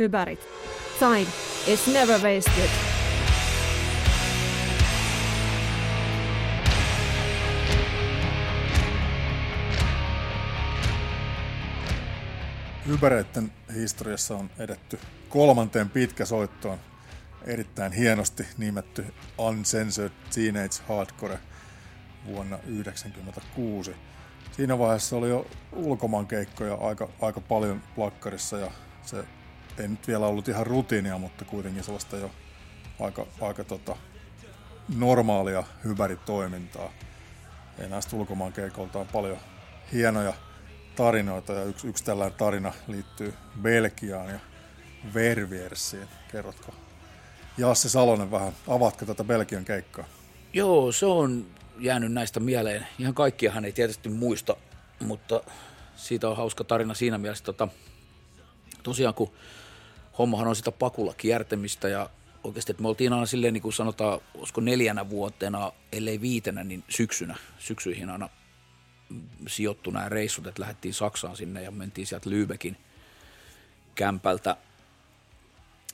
Hypärit. Time is never wasted. Hypäreiden historiassa on edetty kolmanteen pitkäsoittoon erittäin hienosti nimetty Uncensored Teenage Hardcore vuonna 1996. Siinä vaiheessa oli jo ulkomaankeikkoja aika, aika paljon plakkarissa ja se ei nyt vielä ollut ihan rutiinia, mutta kuitenkin sellaista jo aika, aika tota, normaalia hyväritoimintaa. Ja näistä ulkomaankeikoilta on paljon hienoja tarinoita ja yksi, yksi tällainen tarina liittyy Belgiaan ja Verviersiin. Kerrotko Jassi Salonen vähän, avatko tätä Belgian keikkaa? Joo, se on jäänyt näistä mieleen. Ihan kaikkiahan ei tietysti muista, mutta siitä on hauska tarina siinä mielessä. Tota, tosiaan kun hommahan on sitä pakulla kiertämistä ja oikeasti, että me oltiin aina silleen, niin kuin sanotaan, olisiko neljänä vuotena, ellei viitenä, niin syksynä, syksyihin aina sijoittu nämä reissut, että lähdettiin Saksaan sinne ja mentiin sieltä Lübeckin kämpältä.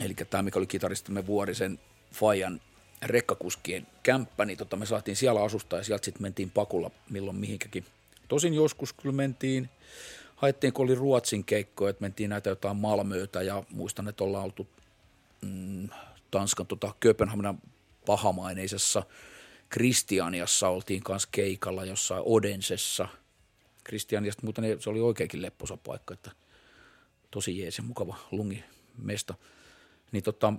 Eli tämä, mikä oli kitaristimme Vuorisen Fajan rekkakuskien kämppä, niin tota, me saatiin siellä asustaa ja sieltä sitten mentiin pakulla milloin mihinkäkin. Tosin joskus kyllä mentiin, haettiin kun oli Ruotsin keikkoja, että mentiin näitä jotain Malmöitä ja muistan, että ollaan oltu mm, Tanskan tota, Kööpenhaminan pahamaineisessa Kristianiassa oltiin kanssa keikalla jossain Odensessa. Kristianiasta muuten se oli oikeinkin lepposa paikka, että tosi jees mukava lungimesta. Niin tota,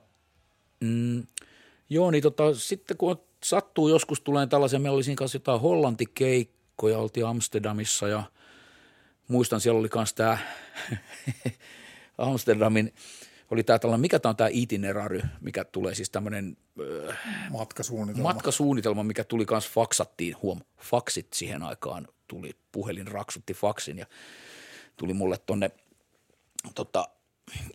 mm, joo, niin tota, sitten kun sattuu joskus tulee tällaisen, meillä oli siinä kanssa jotain hollantikeikkoja, oltiin Amsterdamissa ja muistan siellä oli kanssa tämä Amsterdamin oli tämä tällainen, mikä tämä on tämä itinerary, mikä tulee siis tämmöinen matkasuunnitelma. matkasuunnitelma, mikä tuli kanssa faksattiin, huom, faksit siihen aikaan tuli, puhelin raksutti faksin ja tuli mulle tonne tota,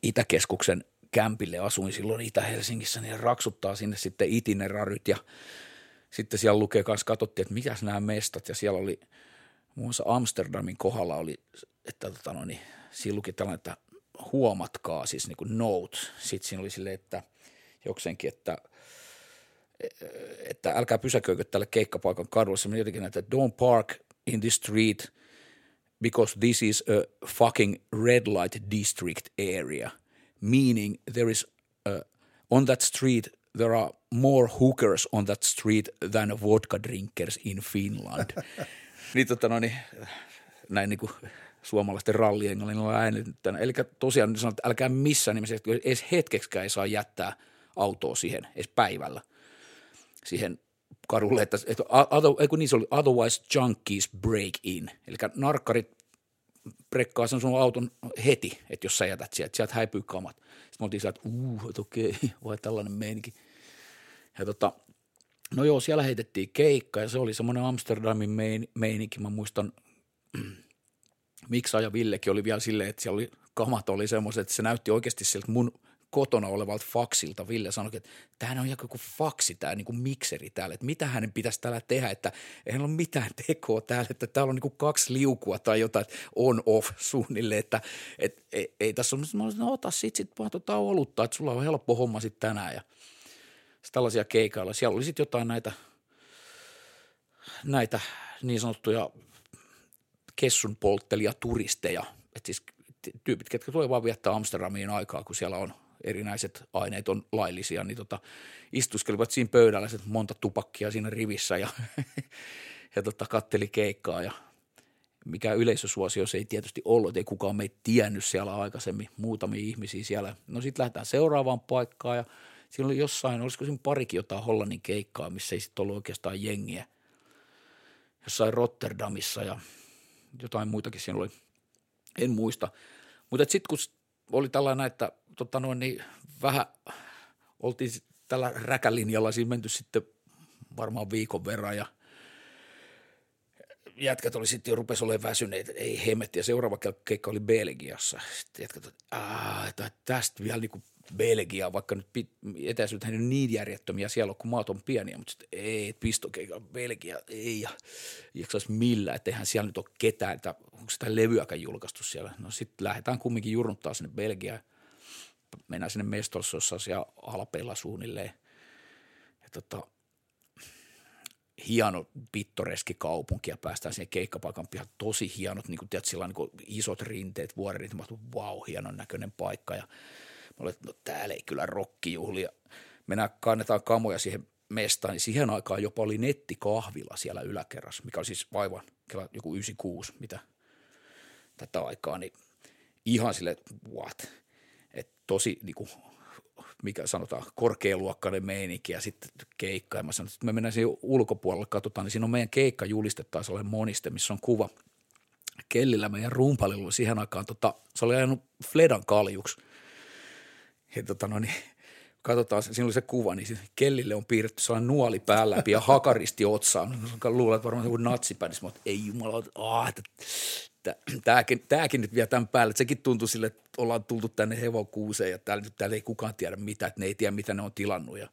Itäkeskuksen kämpille, asuin silloin Itä-Helsingissä, niin raksuttaa sinne sitten itineraryt ja sitten siellä lukee kanssa, katsottiin, että mitäs nämä mestat. Ja siellä oli muun muassa Amsterdamin kohdalla oli, että tota no, niin, siinä luki tällainen, että huomatkaa, siis niin kuin note. Sitten siinä oli silleen, että jokseenkin, että, että älkää pysäköikö tälle keikkapaikan kadulla. Se jotenkin näitä, don't park in this street because this is a fucking red light district area. Meaning there is a, on that street there are more hookers on that street than vodka drinkers in Finland. niin, tota, no, niin, näin niin kuin suomalaisten rallienglannilla äänetyttänä. Eli tosiaan sanotaan, että älkää missään nimessä, että edes hetkeksikään ei saa jättää autoa siihen, edes päivällä siihen kadulle, että, että eikö niin se oli, otherwise junkies break in. Eli narkkarit brekkaa sen sun auton heti, että jos sä jätät sieltä, sieltä häipyy kamat. Sitten me oltiin sieltä, että uh, että okei, vai tällainen meininki. Ja tota, no joo, siellä heitettiin keikka ja se oli semmoinen Amsterdamin meininki. Mä muistan, Miksa ja Villekin oli vielä silleen, että siellä oli kamat oli semmoiset, että se näytti oikeasti siltä mun kotona olevalta faksilta. Ville sanoi, että tämähän on joku faksi, tämä niin mikseri täällä, että mitä hänen pitäisi täällä tehdä, että ei ole mitään tekoa täällä, että täällä on niin kuin kaksi liukua tai jotain on-off suunnilleen, että et, ei, ei tässä ole, mä olisin, no ota sit, sit vaan tota olutta, että sulla on helppo homma sitten tänään ja tällaisia keikailla. Siellä oli sitten jotain näitä, näitä niin sanottuja kessun polttelia turisteja, että siis tyypit, ketkä tulee vaan viettää Amsterdamiin aikaa, kun siellä on erinäiset aineet on laillisia, niin tota, istuskelivat siinä pöydällä monta tupakkia siinä rivissä ja, ja tota, katteli keikkaa ja mikä yleisösuosio se ei tietysti ollut, ei kukaan meitä tiennyt siellä aikaisemmin, muutamia ihmisiä siellä. No sitten lähdetään seuraavaan paikkaan ja siinä oli jossain, olisiko siinä parikin jotain Hollannin keikkaa, missä ei sitten ollut oikeastaan jengiä. Jossain Rotterdamissa ja jotain muitakin siinä oli, en muista. Mutta sitten kun oli tällainen, että tota noin, niin vähän oltiin tällä räkälinjalla siinä menty sitten varmaan viikon verran ja jätkät oli sitten jo rupesi olemaan väsyneet, ei hemmetti ja seuraava keikka oli Belgiassa. Sitten jätkät, että tästä vielä niin Belgia, vaikka nyt etäisyydet ei niin järjettömiä siellä on, kun maat on pieniä, mutta sitten ei, pistokeikka Belgia, ei ja jaksaisi millään, että eihän siellä nyt ole ketään, että onko sitä levyäkään julkaistu siellä. No sitten lähdetään kumminkin jurnuttaa sinne Belgiaan. mennään sinne mestossa, jossa siellä alpeilla suunnilleen. Ja tota, hieno pittoreski kaupunki ja päästään siihen keikkapaikan pihan. Tosi hienot, niin kuin, tiedät, sillä niin isot rinteet, vuoririnteet. Mä vau, wow, hienon näköinen paikka. Ja mä olin, no täällä ei kyllä rokkijuhlia. Mennään, kannetaan kamoja siihen mestaan, niin siihen aikaan jopa oli nettikahvila siellä yläkerrassa, mikä on siis vaivan joku 96, mitä tätä aikaa, niin ihan sille what? Et tosi niin kuin, mikä sanotaan, korkealuokkainen meininki ja sitten keikka. Ja mä sanoin, että me mennään siihen ulkopuolelle, katsotaan, niin siinä on meidän keikka julistettaisiin ole moniste, missä on kuva Kellillä meidän rumpalilla siihen aikaan, tota, se oli ajanut Fledan kaljuksi. Ja tota, no niin, katsotaan, siinä oli se kuva, niin Kellille on piirretty sellainen nuoli päällä ja hakaristi otsaan. Luulen, että varmaan joku natsipänis, mutta ei jumala, aah, että tämäkin, tämäkin nyt vielä tämän päälle. Sekin tuntui sille, että ollaan tultu tänne hevokuuseen ja täällä, täällä ei kukaan tiedä mitä, että ne ei tiedä mitä ne on tilannut ja,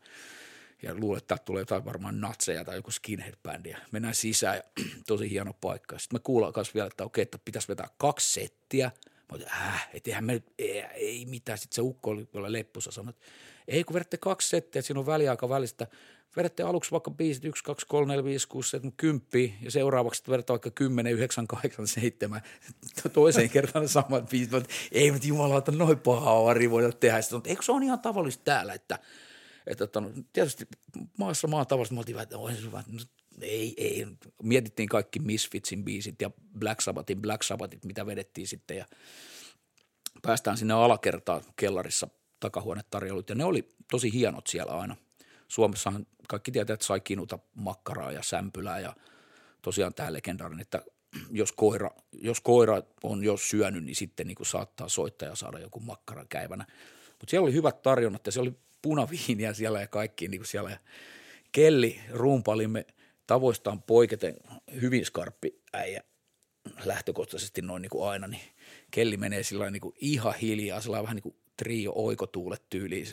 ja luulen, että tulee jotain varmaan natseja tai joku skinhead-bändi ja mennään sisään ja tosi hieno paikka. Sitten me kuullaan myös vielä, että okei, että pitäisi vetää kaksi settiä. Olin, äh, et eihän me, ei, ei mitään. Sitten se ukko oli jolla leppussa sanoi, että ei kun vedätte kaksi settiä, että siinä on väliaika välistä – vedätte aluksi vaikka biisit 1, 2, 3, 4, 5, 6, 7, 10 ja seuraavaksi vedätte vaikka 10, 9, 8, 7. Toiseen kertaan samat biisit, mutta ei mutta jumalauta noin pahaa vari voida tehdä. Sitten, eikö se on ihan tavallista täällä, että, että, että no, tietysti maassa maan tavallista me oltiin että no, ei, ei. Mietittiin kaikki Misfitsin biisit ja Black Sabbathin Black Sabbathit, mitä vedettiin sitten ja päästään sinne alakertaan kellarissa takahuonetarjoilut ja ne oli tosi hienot siellä aina. Suomessahan kaikki tietää, että sai kinuta makkaraa ja sämpylää ja tosiaan tämä legendaarinen, että jos koira, jos koira on jo syönyt, niin sitten niin kuin saattaa soittaja saada joku makkara käyvänä. Mutta siellä oli hyvät tarjonnat ja se oli punaviiniä siellä ja kaikki niin kuin siellä. Ja Kelli rumpalimme tavoistaan poiketen hyvin skarppi äijä lähtökohtaisesti noin niin kuin aina, niin Kelli menee sillä niin kuin ihan hiljaa, sillä vähän niin kuin trio oikotuulet tyyliin,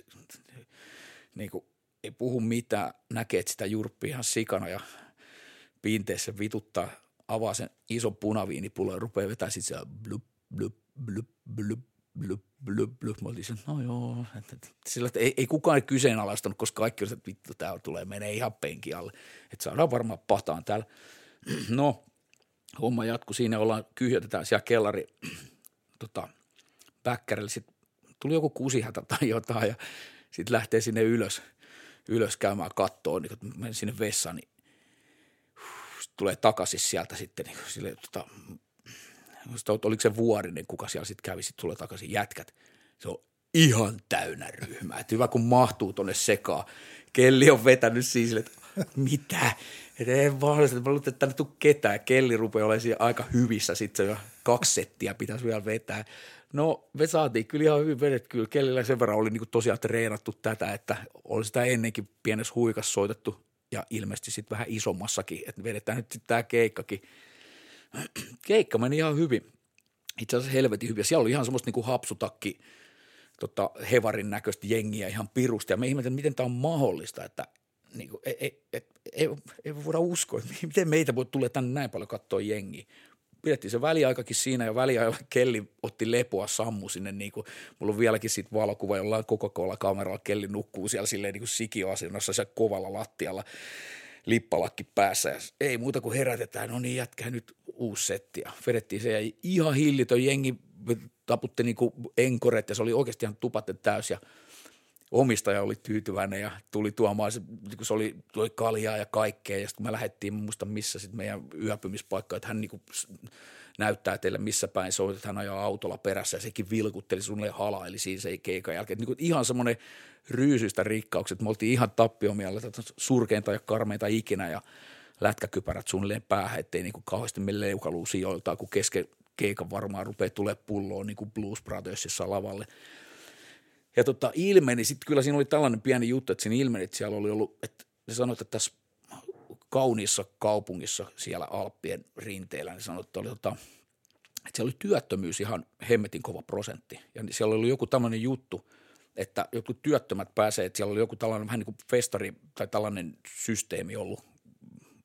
niin kuin ei puhu mitään, näkee, että sitä jurppia ihan sikana ja pinteessä vituttaa, avaa sen ison punaviinipullon ja rupeaa vetämään sitten siellä blup, blup, blup, blup, blup, blup, blup. Mä sen, no joo. Sillä, että ei, ei kukaan kyseenalaistanut, koska kaikki oli, että vittu, täällä tulee, menee ihan penki alle. Että saadaan varmaan pataan täällä. No, homma jatku siinä, ollaan, kyhjötetään siellä kellari tota, bäkkärille. Sitten tuli joku kusihätä tai jotain ja sitten lähtee sinne ylös – ylös käymään kattoon, niin kun menen sinne vessaan, niin tulee takaisin sieltä sitten niin sille, tota, oliko se Vuorinen, kuka siellä sitten kävi, sitten tulee takaisin jätkät. Se on ihan täynnä ryhmää. Et hyvä, kun mahtuu tonne sekaan. Kelli on vetänyt siis että mitä? Että ei vaan, mä luulen, että tänne tuu ketään. Kelli rupeaa olemaan aika hyvissä, sitten se kaksi settiä pitäisi vielä vetää. No me saatiin kyllä ihan hyvin vedet kyllä. Kellillä sen verran oli niin tosiaan treenattu tätä, että oli sitä ennenkin pienessä huikas soitettu ja ilmeisesti sitten vähän isommassakin, että vedetään nyt tämä keikkakin. Keikka meni ihan hyvin. Itse asiassa helvetin hyvin. Siellä oli ihan semmoista niin hapsutakki, tota, hevarin näköistä jengiä ihan pirusta. Ja me ihmettelin, miten tämä on mahdollista, että niin kuin, ei, ei, ei, ei, voida uskoa, että miten meitä voi tulla tänne näin paljon katsoa jengiä pidettiin se väliaikakin siinä ja väliajalla Kelli otti lepoa sammu sinne, niin kuin, mulla on vieläkin siitä valokuva jollain Coca-Cola-kameralla, Kelli nukkuu siellä silleen niin kuin sikioasennossa siellä kovalla lattialla lippalakki päässä. Ja ei muuta kuin herätetään, no niin jätkää nyt uusi setti. Ja vedettiin se ja ihan hillitön jengi taputti kuin enkoret ja se oli oikeasti ihan tupatten täys ja – omistaja oli tyytyväinen ja tuli tuomaan, se, kun se oli, tuli kaljaa ja kaikkea ja sitten me lähdettiin, muista missä sitten meidän yöpymispaikka, että hän niin kuin näyttää teille missä päin se on, että hän ajaa autolla perässä ja sekin vilkutteli sulle halaili siinä se keikan jälkeen. Niin kuin ihan semmoinen ryysyistä rikkaukset, me oltiin ihan tappiomielellä, surkeinta ja karmeinta ikinä ja lätkäkypärät suunnilleen päähän, ettei niin kuin kauheasti me leukaluu sijoiltaan, kun kesken keikan varmaan rupeaa tulee pulloon niin kuin Blues Brothersissa lavalle – ja tota, ilmeni, sitten kyllä siinä oli tällainen pieni juttu, että siinä ilmeni, että siellä oli ollut, että se sanoi, että tässä kauniissa kaupungissa siellä Alppien rinteellä, niin sanoi, että, oli, tota, että siellä oli työttömyys ihan hemmetin kova prosentti. Ja siellä oli joku tämmöinen juttu, että joku työttömät pääsee, että siellä oli joku tällainen vähän niin kuin festari tai tällainen systeemi ollut,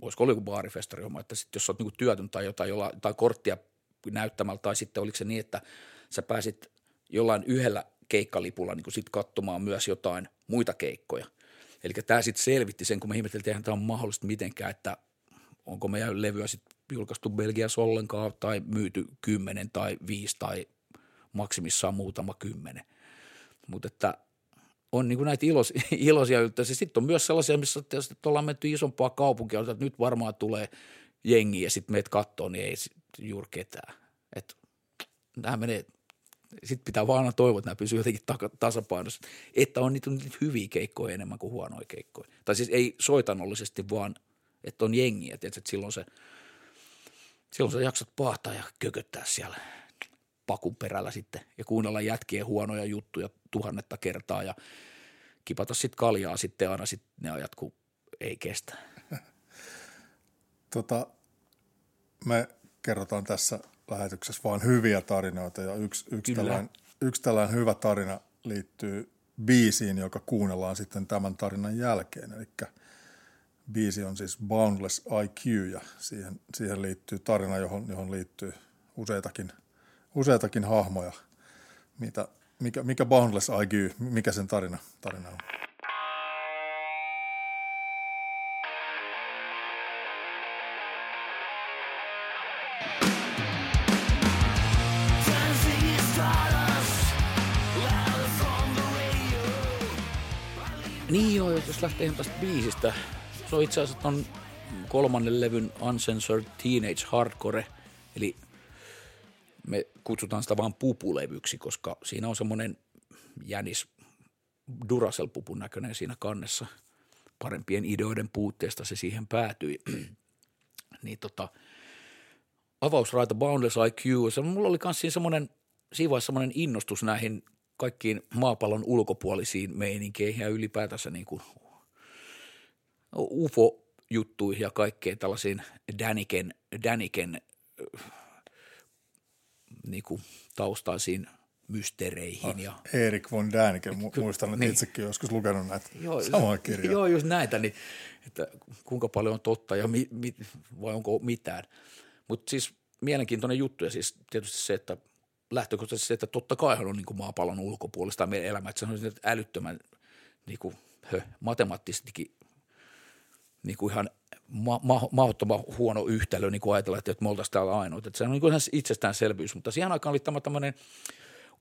voisiko olla joku baarifestari että sitten jos olet niin työtön tai jotain, jolla, tai korttia näyttämällä, tai sitten oliko se niin, että sä pääsit jollain yhdellä keikkalipulla niin sit katsomaan myös jotain muita keikkoja. Eli tämä sitten selvitti sen, kun me ihmeteltiin, että tämä on mahdollista mitenkään, että onko meidän levyä sitten julkaistu Belgiassa ollenkaan tai myyty kymmenen tai viisi tai maksimissaan muutama kymmenen. Mutta että on niin näitä ilos, iloisia yltäisiä. Sitten on myös sellaisia, missä tietysti, että ollaan menty isompaa kaupunkia, että nyt varmaan tulee jengi ja sitten meet kattoo, niin ei juuri ketään. Et, nämä menee, sitten pitää vaan aina toivoa, että nämä pysyy jotenkin tasapainossa, että on niitä, niitä hyviä keikkoja enemmän kuin huonoja keikkoja. Tai siis ei soitanollisesti, vaan että on jengiä, että silloin se, silloin sä jaksat pahtaa ja kököttää siellä pakun perällä sitten ja kuunnella jätkien huonoja juttuja tuhannetta kertaa ja kipata sitten kaljaa sitten aina sitten ne ajat, kun ei kestä. Tota, me kerrotaan tässä lähetyksessä vain hyviä tarinoita ja yksi, yksi, tällainen, yksi tällainen hyvä tarina liittyy biisiin, joka kuunnellaan sitten tämän tarinan jälkeen. Eli biisi on siis Boundless IQ ja siihen, siihen liittyy tarina, johon, johon liittyy useitakin, useitakin hahmoja. Mitä, mikä, mikä Boundless IQ, mikä sen tarina, tarina on? Niin joo, jos lähtee tästä biisistä. Se on itse asiassa ton kolmannen levyn Uncensored Teenage Hardcore, eli me kutsutaan sitä vaan pupulevyksi, koska siinä on semmoinen jänis Duracell-pupun näköinen siinä kannessa. Parempien ideoiden puutteesta se siihen päätyi. niin tota, avausraita Boundless IQ, se, mulla oli myös siinä semmoinen, siinä semmoinen innostus näihin kaikkiin maapallon ulkopuolisiin meininkeihin ja ylipäätänsä niin kuin UFO-juttuihin ja kaikkeen tällaisiin Däniken, Däniken niin kuin taustaisiin mysteereihin. Ja... Ah, Erik von Däniken, muistan, että niin. itsekin joskus lukenut näitä joo, samaa kirjaa. Joo, just näitä, niin, että kuinka paljon on totta ja mi, mi, vai onko mitään. Mutta siis mielenkiintoinen juttu ja siis tietysti se, että – lähtökohtaisesti se, että totta kai on niin kuin maapallon ulkopuolista meidän elämä, että se on älyttömän niin kuin, hö, matemaattisestikin niin kuin ihan ma- ma- mahdottoman huono yhtälö niin kuin ajatella, että me oltaisiin täällä ainoat. Että se on niin kuin ihan itsestäänselvyys, mutta siihen aikaan oli tämä tämmöinen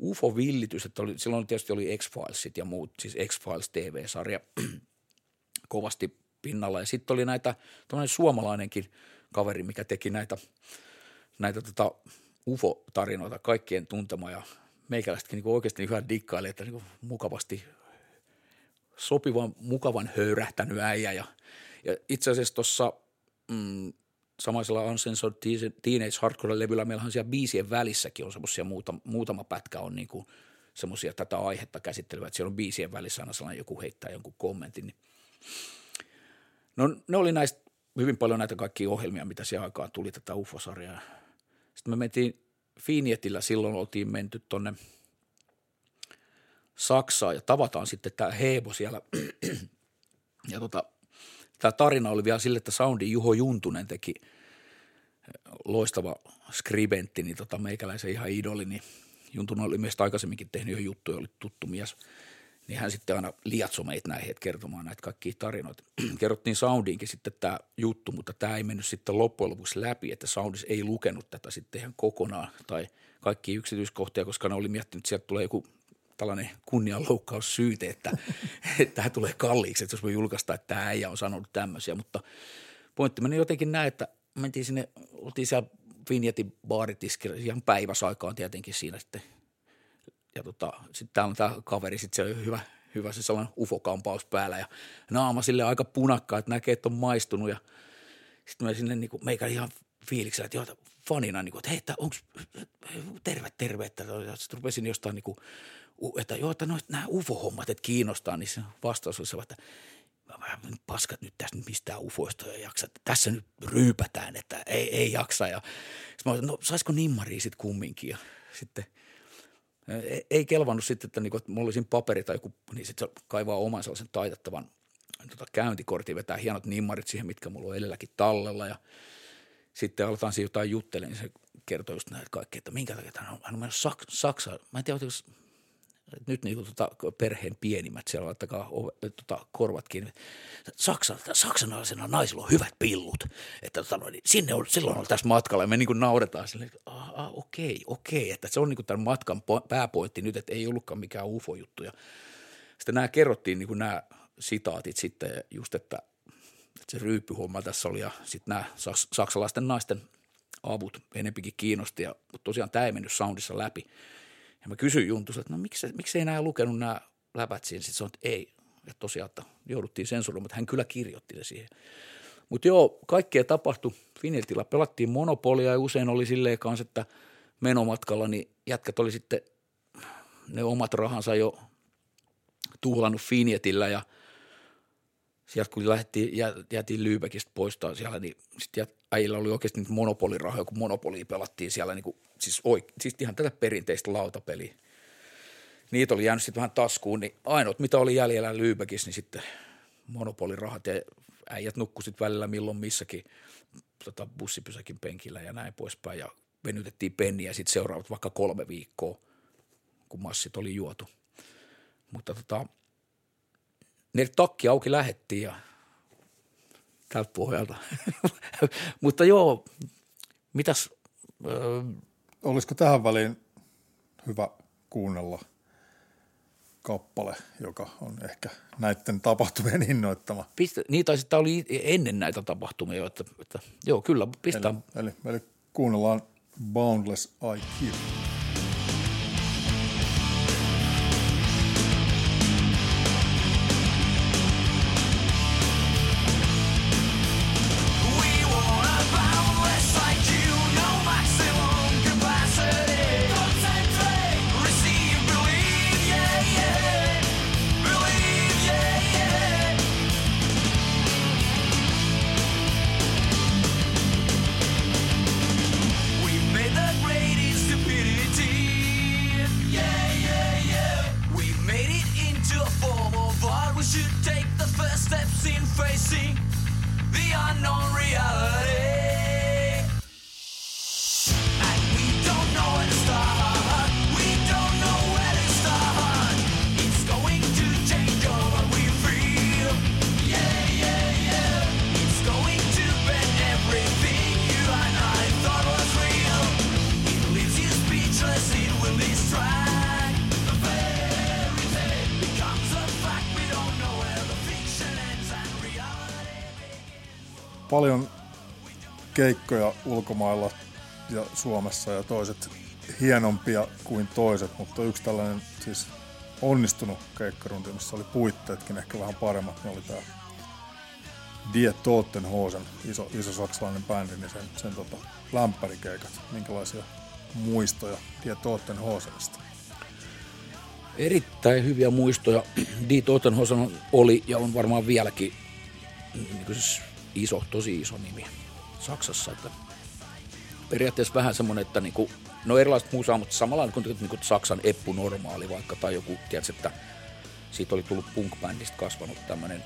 UFO-villitys, että oli, silloin tietysti oli X-Filesit ja muut, siis X-Files TV-sarja kovasti pinnalla. Ja sitten oli näitä, tämmöinen suomalainenkin kaveri, mikä teki näitä, näitä tota, UFO-tarinoita kaikkien tuntema ja meikäläisetkin niin oikeasti hyvän dikkaili, että niin mukavasti sopivan, mukavan höyrähtänyt äijä. Ja, ja itse asiassa tuossa mm, samaisella Uncensored Teenage Hardcore-levyllä meillä on siellä biisien välissäkin on semmoisia muutama, muutama pätkä on niin kuin semmoisia tätä aihetta käsittelyä, että siellä on biisien välissä aina sellainen joku heittää jonkun kommentin. Niin. No ne oli näistä hyvin paljon näitä kaikkia ohjelmia, mitä siihen aikaan tuli tätä UFO-sarjaa. Sitten me mentiin Finietillä, silloin oltiin menty tonne Saksaan ja tavataan sitten tämä Heebo siellä. ja tota, tämä tarina oli vielä sille, että Soundi Juho Juntunen teki loistava skribentti, niin tota, meikäläisen ihan idoli, niin Juntunen oli meistä aikaisemminkin tehnyt jo juttuja, oli tuttu mies – niin hän sitten aina liatsoi meitä näihin, että kertomaan näitä kaikkia tarinoita. Kerrottiin Soundiinkin sitten tämä juttu, mutta tämä ei mennyt sitten loppujen lopuksi läpi, että Soundis ei lukenut tätä sitten ihan kokonaan tai kaikki yksityiskohtia, koska ne oli miettinyt, että sieltä tulee joku tällainen kunnianloukkaussyyte, että, että tämä tulee kalliiksi, että jos me julkaistaan, että tämä äijä on sanonut tämmöisiä, mutta pointti meni jotenkin näin, että mentiin sinne, oltiin siellä Vinjetin baaritiskillä ihan päiväsaikaan tietenkin siinä sitten – ja tota, sitten täällä tämä kaveri, sitten se on hyvä, hyvä se sellainen ufokampaus päällä ja naama sille aika punakka, että näkee, että on maistunut ja sitten mä sinne niin meikä ihan fiiliksellä, että joo, fanina, niin kuin, että hei, että onks, terve, terve, että sitten rupesin jostain niin kuin, että joo, että noit, nämä ufo-hommat, että kiinnostaa, niin se vastaus oli se, että paskat nyt tästä mistään ufoista ja jaksa. Tässä nyt ryypätään, että ei, ei jaksa. Ja sitten mä olin, no saisiko nimmari sitten kumminkin? Ja sitten – ei kelvannut sitten, että, niinku, että mulla olisi paperi tai joku, niin sitten se kaivaa oman sellaisen taitettavan tota, käyntikortin, vetää hienot nimmarit siihen, mitkä mulla on edelläkin tallella ja sitten aletaan siinä jotain juttelemaan, niin se kertoo just näitä kaikkea, että minkä takia hän on, hän on mennyt Saks- Saksaan. Mä en tiedä, Nyt niin kuin, tota, perheen pienimmät siellä laittakaa ove, tota, korvat kiinni. Saksan, saksalaisena naisilla on hyvät pillut. Että tota, niin sinne on, silloin on tässä matkalla ja me niin kuin nauretaan sille, että ah, okei, okei. Että se on niin kuin tämän matkan po- pääpointti nyt, että ei ollutkaan mikään ufo-juttu. Ja sitten nämä kerrottiin niin kuin nämä sitaatit sitten just, että, että se ryyppyhomma tässä oli ja sitten nämä saks, saksalaisten naisten avut enempikin kiinnosti, ja, mutta tosiaan tämä ei mennyt soundissa läpi. Ja mä kysyin Juntus, että no miksi, ei enää lukenut nämä läpät siinä? Sitten sanoin, että ei. Ja tosiaan, että jouduttiin sensuroimaan, mutta hän kyllä kirjoitti se siihen. Mutta joo, kaikkea tapahtui. Finiltillä pelattiin monopolia ja usein oli silleen kanssa, että menomatkalla niin jätkät oli sitten ne omat rahansa jo tuhlannut Finjetillä ja sieltä kun lähdettiin, jä, jäätiin Lübeckistä poistaa siellä, niin sitten äijillä oli oikeasti niitä monopolirahoja, kun monopolia pelattiin siellä, niin kuin, siis, oik, siis ihan tätä perinteistä lautapeliä. Niitä oli jäänyt sitten vähän taskuun, niin ainoat mitä oli jäljellä Lübeckissä, niin sitten monopolirahat ja äijät nukku sitten välillä milloin missäkin tota, bussipysäkin penkillä ja näin poispäin ja venytettiin penniä sitten seuraavat vaikka kolme viikkoa, kun massit oli juotu. Mutta tota, ne takki auki lähettiin ja tältä pohjalta. Mutta joo, mitäs? Öö, Olisiko tähän väliin hyvä kuunnella kappale, joka on ehkä näiden tapahtumien innoittama. Pistä, niin tai sitten oli ennen näitä tapahtumia, että, että joo, kyllä, pistää. Eli, eli, eli kuunnellaan Boundless IQ. Paljon keikkoja ulkomailla ja Suomessa ja toiset hienompia kuin toiset, mutta yksi tällainen siis onnistunut keikkarunti, missä oli puitteetkin ehkä vähän paremmat, niin oli tämä Die Totenhosen, iso, iso saksalainen bändi, niin sen, sen tota, lämpärikeikat. Minkälaisia muistoja Die Totenhosenista? Erittäin hyviä muistoja. Die Totenhosen oli ja on varmaan vieläkin niin siis iso, tosi iso nimi Saksassa. Että periaatteessa vähän semmoinen, että niinku, no erilaista musaa, mutta samalla kuin niinku Saksan Eppu Normaali vaikka, tai joku, tiedätkö, että siitä oli tullut punk-bändistä kasvanut tämmöinen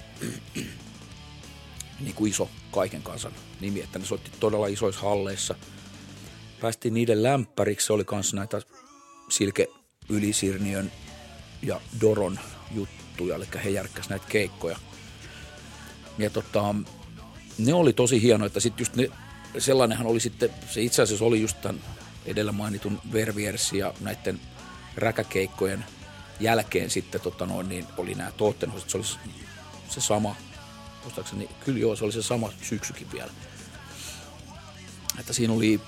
niin kuin iso kaiken kansan nimi, että ne soitti todella isoissa halleissa. Päästiin niiden lämpäriksi, se oli kanssa näitä Silke Ylisirniön ja Doron juttuja, eli he järkkäs näitä keikkoja. Ja tota, ne oli tosi hienoa, että sitten just ne, sellainenhan oli sitten, se itse asiassa oli just tämän edellä mainitun Verviersi ja näiden räkäkeikkojen jälkeen sitten tota noin, niin oli nämä Tottenhoiset, se oli se sama, muistaakseni, kyllä joo, se oli se sama syksykin vielä. Että siinä oli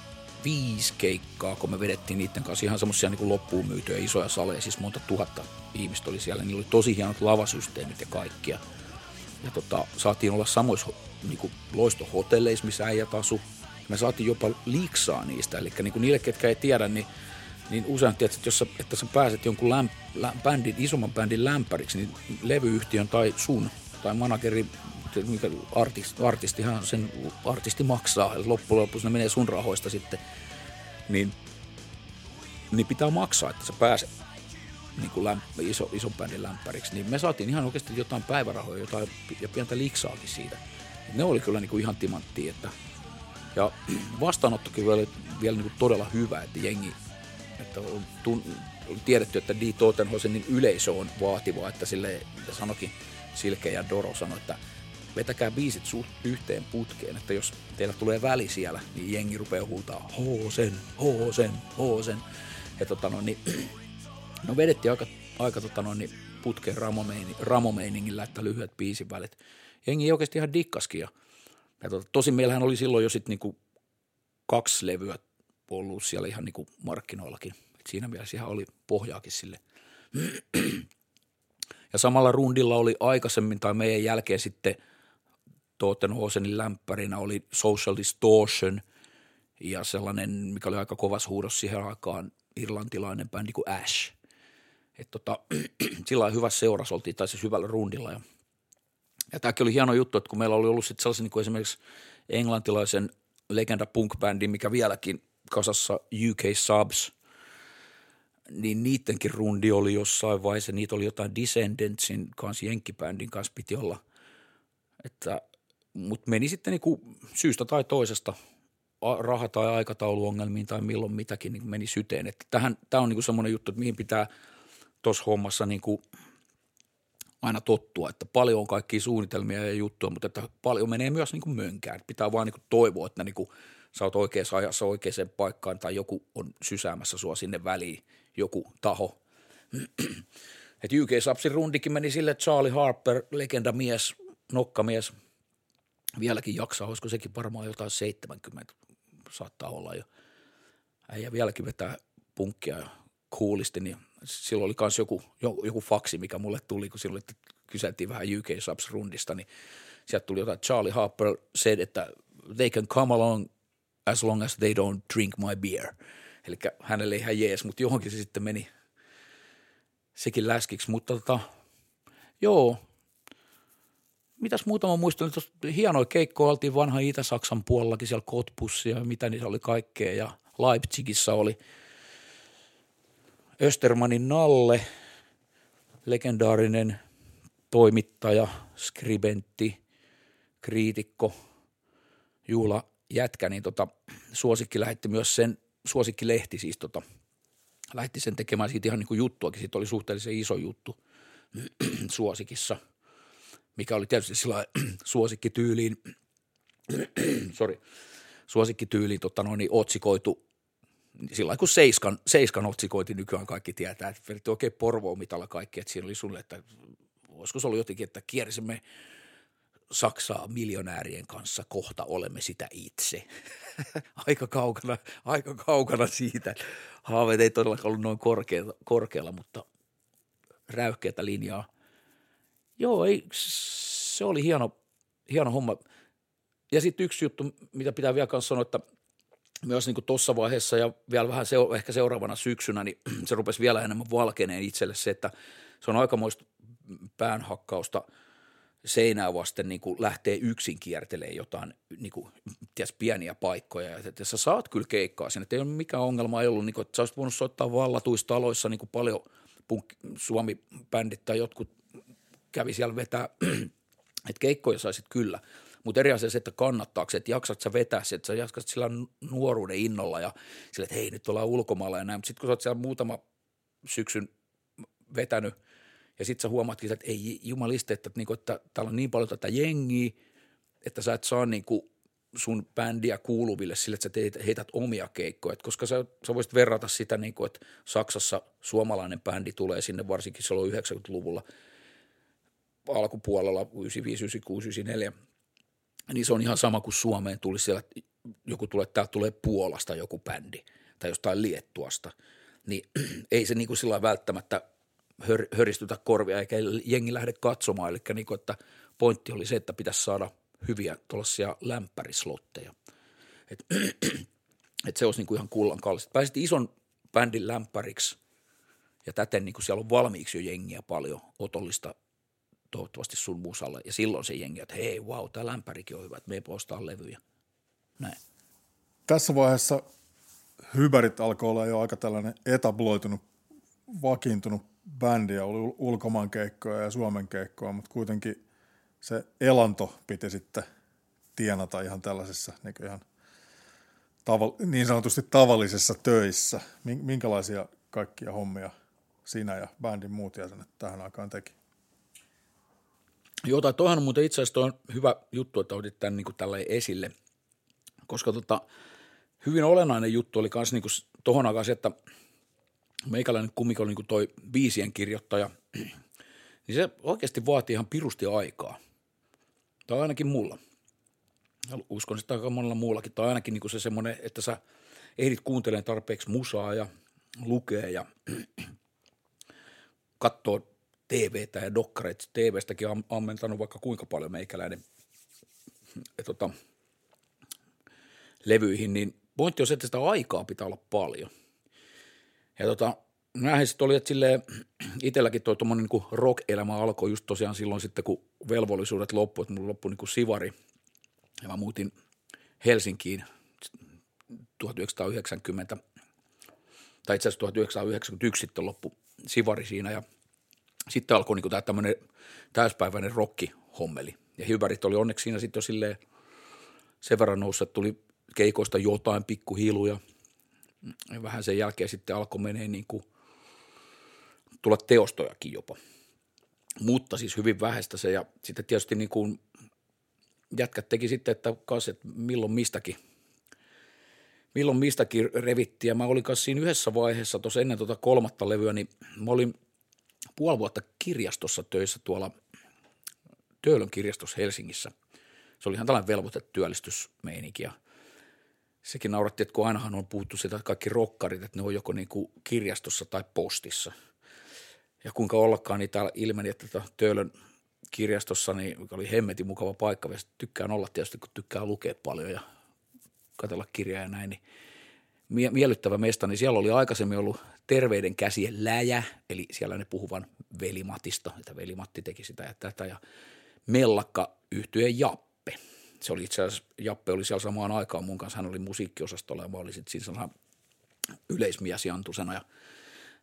viisi keikkaa, kun me vedettiin niiden kanssa ihan semmoisia niin loppuun myytyjä isoja saleja, siis monta tuhatta ihmistä oli siellä. Niillä oli tosi hienot lavasysteemit ja kaikkia. Ja tota, saatiin olla samoissa niin kuin loistohotelleissa, missä äijät asu. Me saatiin jopa liiksaa niistä, eli niin niille, ketkä ei tiedä, niin, niin usein tiedät, että jos sä, että sä pääset jonkun lämp, lämp, bändin, isomman bändin lämpäriksi, niin levyyhtiön tai sun tai manageri, mikä artist, artistihan sen artisti maksaa, eli loppujen lopuksi ne menee sun rahoista sitten, niin, niin pitää maksaa, että sä pääset niin kuin lämp, iso, ison bändin lämpäriksi, niin me saatiin ihan oikeasti jotain päivärahoja jotain, ja pientä liksaakin siitä. Ne oli kyllä niin kuin ihan timanttia. Että, ja vastaanottokin vielä, vielä niin kuin todella hyvä, että jengi, että on tun, oli tiedetty, että Die Totenhosenin yleisö on vaativa, että sille sanokin Silke ja Doro sanoi, että vetäkää biisit suht yhteen putkeen, että jos teillä tulee väli siellä, niin jengi rupeaa huutaa Hoosen, Hoosen, Hoosen. Ja tota no, niin, no vedettiin aika, aika tota no, niin putkeen ramomeini, ramomeiningillä, että lyhyet biisin välit. Jengi oikeasti ihan dikkaskin. Ja, ja tota, tosin meillähän oli silloin jo sitten niinku kaksi levyä ollut siellä ihan niinku markkinoillakin. Et siinä mielessä ihan oli pohjaakin sille. Ja samalla rundilla oli aikaisemmin tai meidän jälkeen sitten Tottenhosenin lämpärinä oli Social Distortion ja sellainen, mikä oli aika kovas huudos siihen aikaan, irlantilainen bändi kuin Ash. Et tota, sillä hyvä seuras oltiin, tai siis hyvällä rundilla. Ja, ja tämäkin oli hieno juttu, että kun meillä oli ollut sitten sellaisen niin kuin esimerkiksi englantilaisen legenda punk-bändin, mikä vieläkin kasassa UK Subs, niin niidenkin rundi oli jossain vaiheessa, niitä oli jotain Descendantsin kanssa, Jenkkibändin kanssa piti olla, että, mutta meni sitten niinku syystä tai toisesta raha- tai aikatauluongelmiin tai milloin mitäkin niin meni syteen. Että tähän, tämä on niinku semmoinen juttu, että mihin pitää tuossa hommassa niinku aina tottua, että paljon on kaikkia suunnitelmia ja juttuja, mutta että paljon menee myös niinku mönkään. Pitää vaan niinku toivoa, että niinku sä oot oikeassa ajassa oikeaan paikkaan tai joku on sysäämässä sua sinne väliin, joku taho. Et UK Sapsin rundikin meni sille, että Charlie Harper, legendamies, nokkamies, vieläkin jaksaa, olisiko sekin varmaan jotain 70 saattaa olla jo. Äijä vieläkin vetää punkkia kuulisti, niin silloin oli myös joku, joku faksi, mikä mulle tuli, kun silloin kyseltiin vähän UK Subs rundista, niin sieltä tuli jotain, Charlie Harper said, että they can come along as long as they don't drink my beer. Eli hänelle ihan jees, mutta johonkin se sitten meni sekin läskiksi. Mutta tota, joo, mitäs muutama muistan, että hienoja keikkoja oltiin vanha Itä-Saksan puolellakin siellä Kotpussia ja mitä niissä oli kaikkea ja Leipzigissä oli Östermanin Nalle, legendaarinen toimittaja, skribentti, kriitikko, Juula jätkä, niin tota, suosikki lähetti myös sen, suosikkilehti siis tota, lähetti sen tekemään siitä ihan niin kuin juttuakin, siitä oli suhteellisen iso juttu suosikissa, mikä oli tietysti sillä suosikkityyliin, sorry, suosikkityyliin tota noin, otsikoitu sillä kun Seiskan, Seiskan otsikoiti nykyään kaikki tietää, että vedettiin oikein porvoa mitalla kaikki, että siinä oli sulle, että olisiko se ollut jotenkin, että kiersimme Saksaa miljonäärien kanssa, kohta olemme sitä itse. aika, kaukana, aika kaukana siitä. Haaveet ei todellakaan ollut noin korkealla, korkealla mutta räyhkeätä linjaa. Joo, ei, se oli hieno, hieno homma. Ja sitten yksi juttu, mitä pitää vielä kanssa sanoa, että myös niin tuossa vaiheessa ja vielä vähän se, ehkä seuraavana syksynä, niin se rupesi vielä enemmän valkeneen itselle se, että se on aikamoista päänhakkausta – seinää vasten niin lähtee yksin kiertelee jotain niin kuin, ties, pieniä paikkoja. Ja että sä saat kyllä keikkaa sinne, että ei ole mikään ongelma ei ollut, niin kuin, että sä olisit voinut soittaa vallatuissa taloissa niin paljon punk- Suomi-bändit tai jotkut kävi siellä vetää, että keikkoja saisit kyllä. Mutta eri asia se, että kannattaako se, että jaksat sä vetää se, että sä jaksat sillä nuoruuden innolla ja sillä, että hei nyt ollaan ulkomailla ja näin. Mutta sitten kun sä oot siellä muutama syksyn vetänyt – ja sitten sä huomaatkin, että ei jumaliste, että, niinku, että täällä on niin paljon tätä jengiä, että sä et saa niinku sun bändiä kuuluville sille, että sä teet, heität omia keikkoja. Et koska sä, sä voisit verrata sitä, niinku, että Saksassa suomalainen bändi tulee sinne varsinkin silloin 90-luvulla alkupuolella 95, 96, 94, niin se on ihan sama kuin Suomeen tuli siellä, joku tulee, täältä tulee Puolasta joku bändi tai jostain Liettuasta, niin ei se niin kuin sillä välttämättä hör, höristytä korvia eikä jengi lähde katsomaan. Eli niin kuin, että pointti oli se, että pitäisi saada hyviä tuollaisia lämpärislotteja. Et, et se olisi niin kuin ihan kullan kallista. Pääsit ison bändin lämpäriksi ja täten niin kuin siellä on valmiiksi jo jengiä paljon otollista toivottavasti sun musalle. Ja silloin se jengi, että hei, wow, tämä lämpärikin on hyvä, että me postaa levyjä. Näin. Tässä vaiheessa hyberit alkoi olla jo aika tällainen etabloitunut, vakiintunut bändiä, oli ulkomaan keikkoja ja Suomen keikkoja, mutta kuitenkin se elanto piti sitten tienata ihan tällaisessa niin, ihan tav- niin sanotusti tavallisessa töissä. Minkälaisia kaikkia hommia sinä ja bändin muut jäsenet tähän aikaan teki. Toihan on muuten itse asiassa on hyvä juttu, että otit tämän niin kuin esille, koska tota, hyvin olennainen juttu oli myös niin tuohon aikaan se, että meikäläinen kumikko oli niin toi biisien kirjoittaja, niin se oikeasti vaatii ihan pirusti aikaa. Tai ainakin mulla. Uskon sitä aika monella muullakin. Tai ainakin niin se semmoinen, että sä ehdit kuuntelemaan tarpeeksi musaa ja lukee ja katsoo TVtä ja dokkareita. TVstäkin on ammentanut vaikka kuinka paljon meikäläinen et, tota, levyihin, niin pointti on se, että sitä aikaa pitää olla paljon. Ja tota, näinhän sitten oli, että silleen itselläkin toi tuommoinen niin rock-elämä alkoi just tosiaan silloin sitten, kun velvollisuudet loppuivat, että mulla loppui niin sivari ja mä muutin Helsinkiin 1990, tai itse asiassa 1991 sitten loppu sivari siinä ja sitten alkoi niin tämä tämmöinen täyspäiväinen rokkihommeli. Ja Hyberit oli onneksi siinä sitten jo silleen sen verran noussa, että tuli keikoista jotain pikkuhiluja. Ja vähän sen jälkeen sitten alkoi menee niin kuin tulla teostojakin jopa. Mutta siis hyvin vähäistä se ja sitten tietysti niin kuin jätkät teki sitten, että kas, että milloin mistäkin milloin mistäkin revittiin. Ja mä olin kanssa siinä yhdessä vaiheessa, tuossa ennen tuota kolmatta levyä, niin mä olin puoli vuotta kirjastossa töissä tuolla Töölön kirjastossa Helsingissä. Se oli ihan tällainen velvoitetyöllistysmeininki ja sekin nauratti, että kun ainahan on puhuttu sitä, että kaikki rokkarit, että ne on joko niin kuin kirjastossa tai postissa. Ja kuinka ollakaan, niin täällä ilmeni, että tota Töölön kirjastossa, niin oli hemmetin mukava paikka. Ja tykkään olla tietysti, kun tykkää lukea paljon ja katsella kirjaa ja näin, niin miellyttävä mesta, niin siellä oli aikaisemmin ollut terveiden käsien läjä, eli siellä ne puhuvan velimatista, että velimatti teki sitä ja tätä, ja mellakka yhtyeen Jappe. Se oli itse asiassa, Jappe oli siellä samaan aikaan mun kanssa, hän oli musiikkiosastolla ja mä olin sitten siinä yleismiesjantusena ja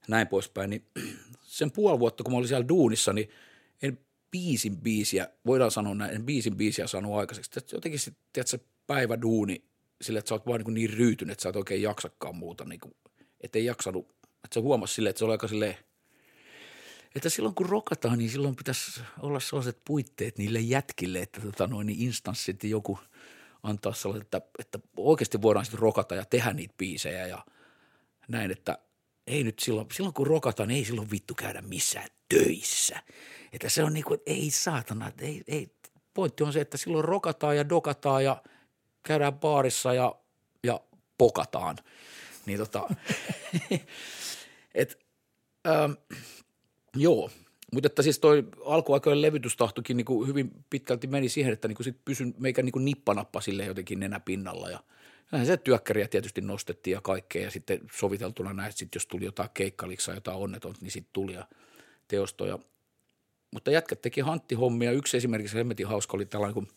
näin poispäin, niin sen puoli vuotta, kun mä olin siellä duunissa, niin en biisin biisiä, voidaan sanoa näin, en biisin biisiä saanut aikaiseksi. Jotenkin sitten, se päivä duuni sille, että sä oot vaan niin, niin ryytynyt, että sä et oikein jaksakaan muuta, niin kuin, että ei jaksanut, että se huomasi silleen, että se oli aika silleen, että silloin kun rokataan, niin silloin pitäisi olla sellaiset puitteet niille jätkille, että tota noin, niin instanssit joku antaa sellaiset, että, että oikeasti voidaan sitten rokata ja tehdä niitä biisejä ja näin, että ei nyt silloin, silloin kun rokataan, niin ei silloin vittu käydä missään töissä. Että se on niin kuin, ei saatana, ei, ei, pointti on se, että silloin rokataan ja dokataan ja käydään baarissa ja, ja pokataan. Niin tota, et, ähm, joo, mutta että siis toi alkuaikojen levytystahtokin niin hyvin pitkälti meni siihen, että niin sit pysyn meikä niin nippanappa sille jotenkin nenäpinnalla ja näin se työkkäriä tietysti nostettiin ja kaikkea ja sitten soviteltuna näin, että sit jos tuli jotain keikkaliksaa, jotain onnetonta, niin sitten tuli ja teostoja. Mutta jätkät teki hanttihommia. Yksi esimerkiksi hemmetin hauska oli tällainen, kun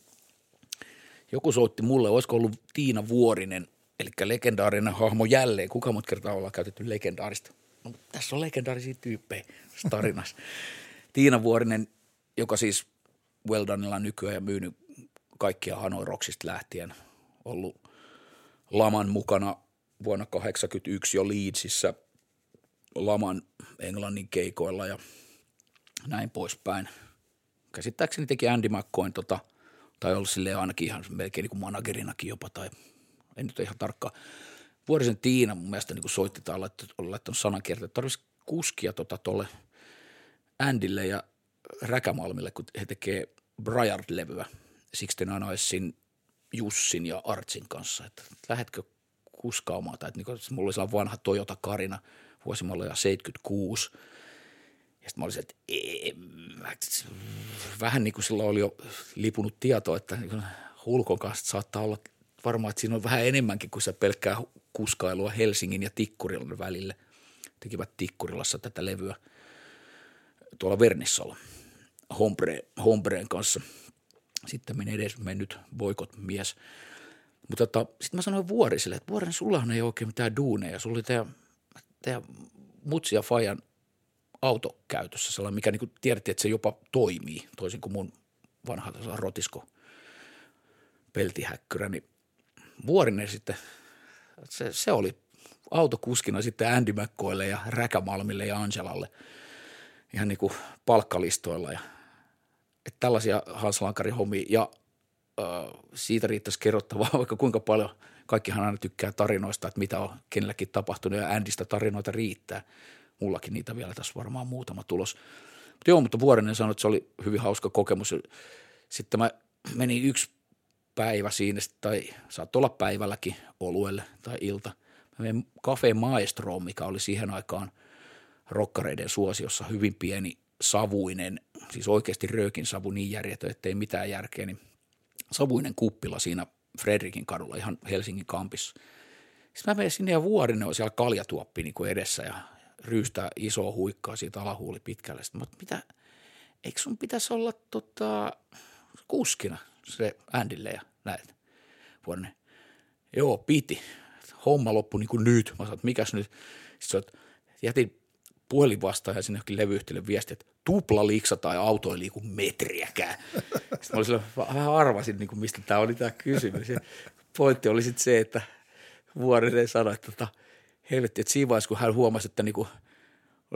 joku soitti mulle, olisiko ollut Tiina Vuorinen, eli legendaarinen hahmo jälleen. Kuka mut kertaa ollaan käytetty legendaarista? No, tässä on legendaarisia tyyppejä tarinassa. Tiina Vuorinen, joka siis Well nykyään ja myynyt kaikkia Hanoi Rocksista lähtien, ollut Laman mukana vuonna 1981 jo Leedsissä Laman englannin keikoilla ja näin poispäin. Käsittääkseni teki Andy McCoyn tota – tai ollut sille ainakin ihan melkein niin kuin managerinakin jopa, tai en nyt ole ihan tarkka. Vuorisen Tiina mun mielestä niin soitti tai oli laittanut sanankiertä, että tarvitsisi kuskia tuolle tota Andille ja Räkämalmille, kun he tekee Briard-levyä Sixten Anaisin, Jussin ja Artsin kanssa, että lähdetkö kuskaamaan, tai että niin kuin, mulla oli vanha Toyota Karina vuosimalleja 76, ja sitten mä olisin, että ee, vähän niin kuin sillä oli jo lipunut tieto, että niin Hulkon kanssa saattaa olla varmaan, että siinä on vähän enemmänkin kuin se pelkkää kuskailua Helsingin ja Tikkurilan välille. Tekivät Tikkurilassa tätä levyä tuolla Vernissolla Hombre, Hombreen kanssa. Sitten meni edes mennyt boikot mies. Mutta tota, sitten mä sanoin Vuoriselle, että Vuoren, sullahan ei oikein mitään duuneja. Sulla oli teidän, teidän mutsi ja Fajan auto käytössä, sellainen, mikä niin tiedettiin, että se jopa toimii, toisin kuin mun vanha rotisko peltihäkkyrä, niin Vuorinen sitten, se, se oli autokuskina sitten Andy McCoylle ja Räkämalmille ja Angelalle ihan niin kuin palkkalistoilla ja että tällaisia Hans Lankarin hommia ja äh, siitä riittäisi kerrottavaa vaikka kuinka paljon. Kaikkihan aina tykkää tarinoista, että mitä on kenelläkin tapahtunut ja Andystä tarinoita riittää. Mullakin niitä vielä tässä varmaan muutama tulos. Mutta joo, mutta Vuorinen sanoi, että se oli hyvin hauska kokemus. Sitten mä menin yksi päivä siinä, tai saattoi olla päivälläkin oluelle tai ilta. Mä menin Cafe Maestroon, mikä oli siihen aikaan rokkareiden suosiossa hyvin pieni savuinen, siis oikeasti röökin savu niin järjetön, ettei mitään järkeä, niin savuinen kuppila siinä Fredrikin kadulla ihan Helsingin kampissa. Sitten mä menin sinne ja Vuorinen on siellä kaljatuoppi niin kuin edessä ja ryystää isoa huikkaa siitä alahuuli pitkälle. Sitten mä, mitä, eikö sun pitäisi olla tota, kuskina se Andille ja näet. Vuorinen, joo, piti. Homma loppui niin kuin nyt. Mä sanoin, mikäs nyt? Sitten sä jätin puhelin vastaan ja sinne johonkin levyyhtiölle viesti, että tupla liksa tai auto ei liiku metriäkään. Sitten mä olin vähän arvasin, niin kuin mistä tämä oli tämä kysymys. Ja pointti oli sitten se, että Vuorinen sanoi, että tota, helvetti, että siinä vaiheessa, kun hän huomasi, että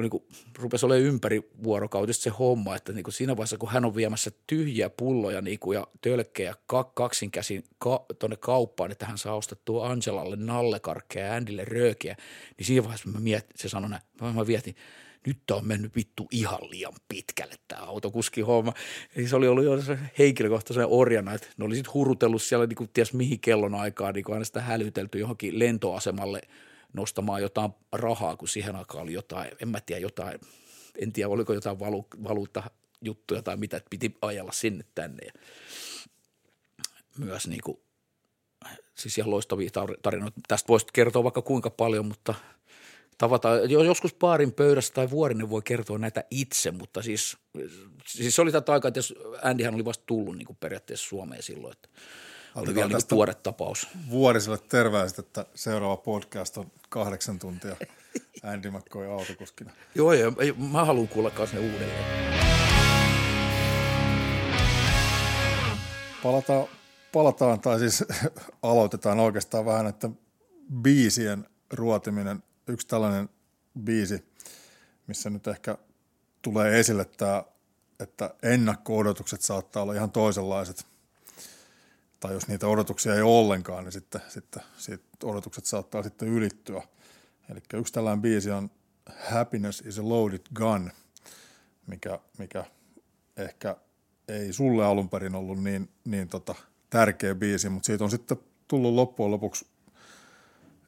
niinku, niinku, rupesi olemaan ympäri vuorokautista se homma, että niinku siinä vaiheessa, kun hän on viemässä tyhjiä pulloja niinku, ja tölkkejä ka- kaksin käsin ka- tuonne kauppaan, että hän saa ostettua Angelalle nallekarkkeja ja Andille röökiä, niin siinä vaiheessa mä mietin, se sanoi näin, mä, mä vietin, nyt on mennyt vittu ihan liian pitkälle tämä autokuski homma. Eli se oli ollut jo se henkilökohtaisen orjana, että ne oli sitten hurutellut siellä niin kuin ties mihin kellon aikaa, niin kuin aina sitä hälytelty johonkin lentoasemalle nostamaan jotain rahaa, kun siihen aikaan oli jotain, en mä tiedä jotain, en tiedä oliko jotain valu, valuutta juttuja tai mitä, että piti ajalla sinne tänne. Ja myös niin kuin, siis ihan loistavia tarinoita. Tästä voisit kertoa vaikka kuinka paljon, mutta – tavataan. Joskus paarin pöydässä tai Vuorinen voi kertoa näitä itse, mutta siis, siis oli tätä aikaa, että Andyhän oli vasta tullut niin kuin periaatteessa Suomeen silloin, että oli vielä niin tuore tapaus. Vuoriselle terveiset, että seuraava podcast on kahdeksan tuntia Andy McCoy autokuskina. Joo, ja mä haluan kuulla myös ne uudelleen. Palataan, palataan, tai siis aloitetaan oikeastaan vähän, että biisien ruotiminen yksi tällainen biisi, missä nyt ehkä tulee esille tämä, että ennakko-odotukset saattaa olla ihan toisenlaiset. Tai jos niitä odotuksia ei ole ollenkaan, niin sitten, sitten siitä odotukset saattaa sitten ylittyä. Eli yksi tällainen biisi on Happiness is a loaded gun, mikä, mikä ehkä ei sulle alun perin ollut niin, niin tota, tärkeä biisi, mutta siitä on sitten tullut loppujen lopuksi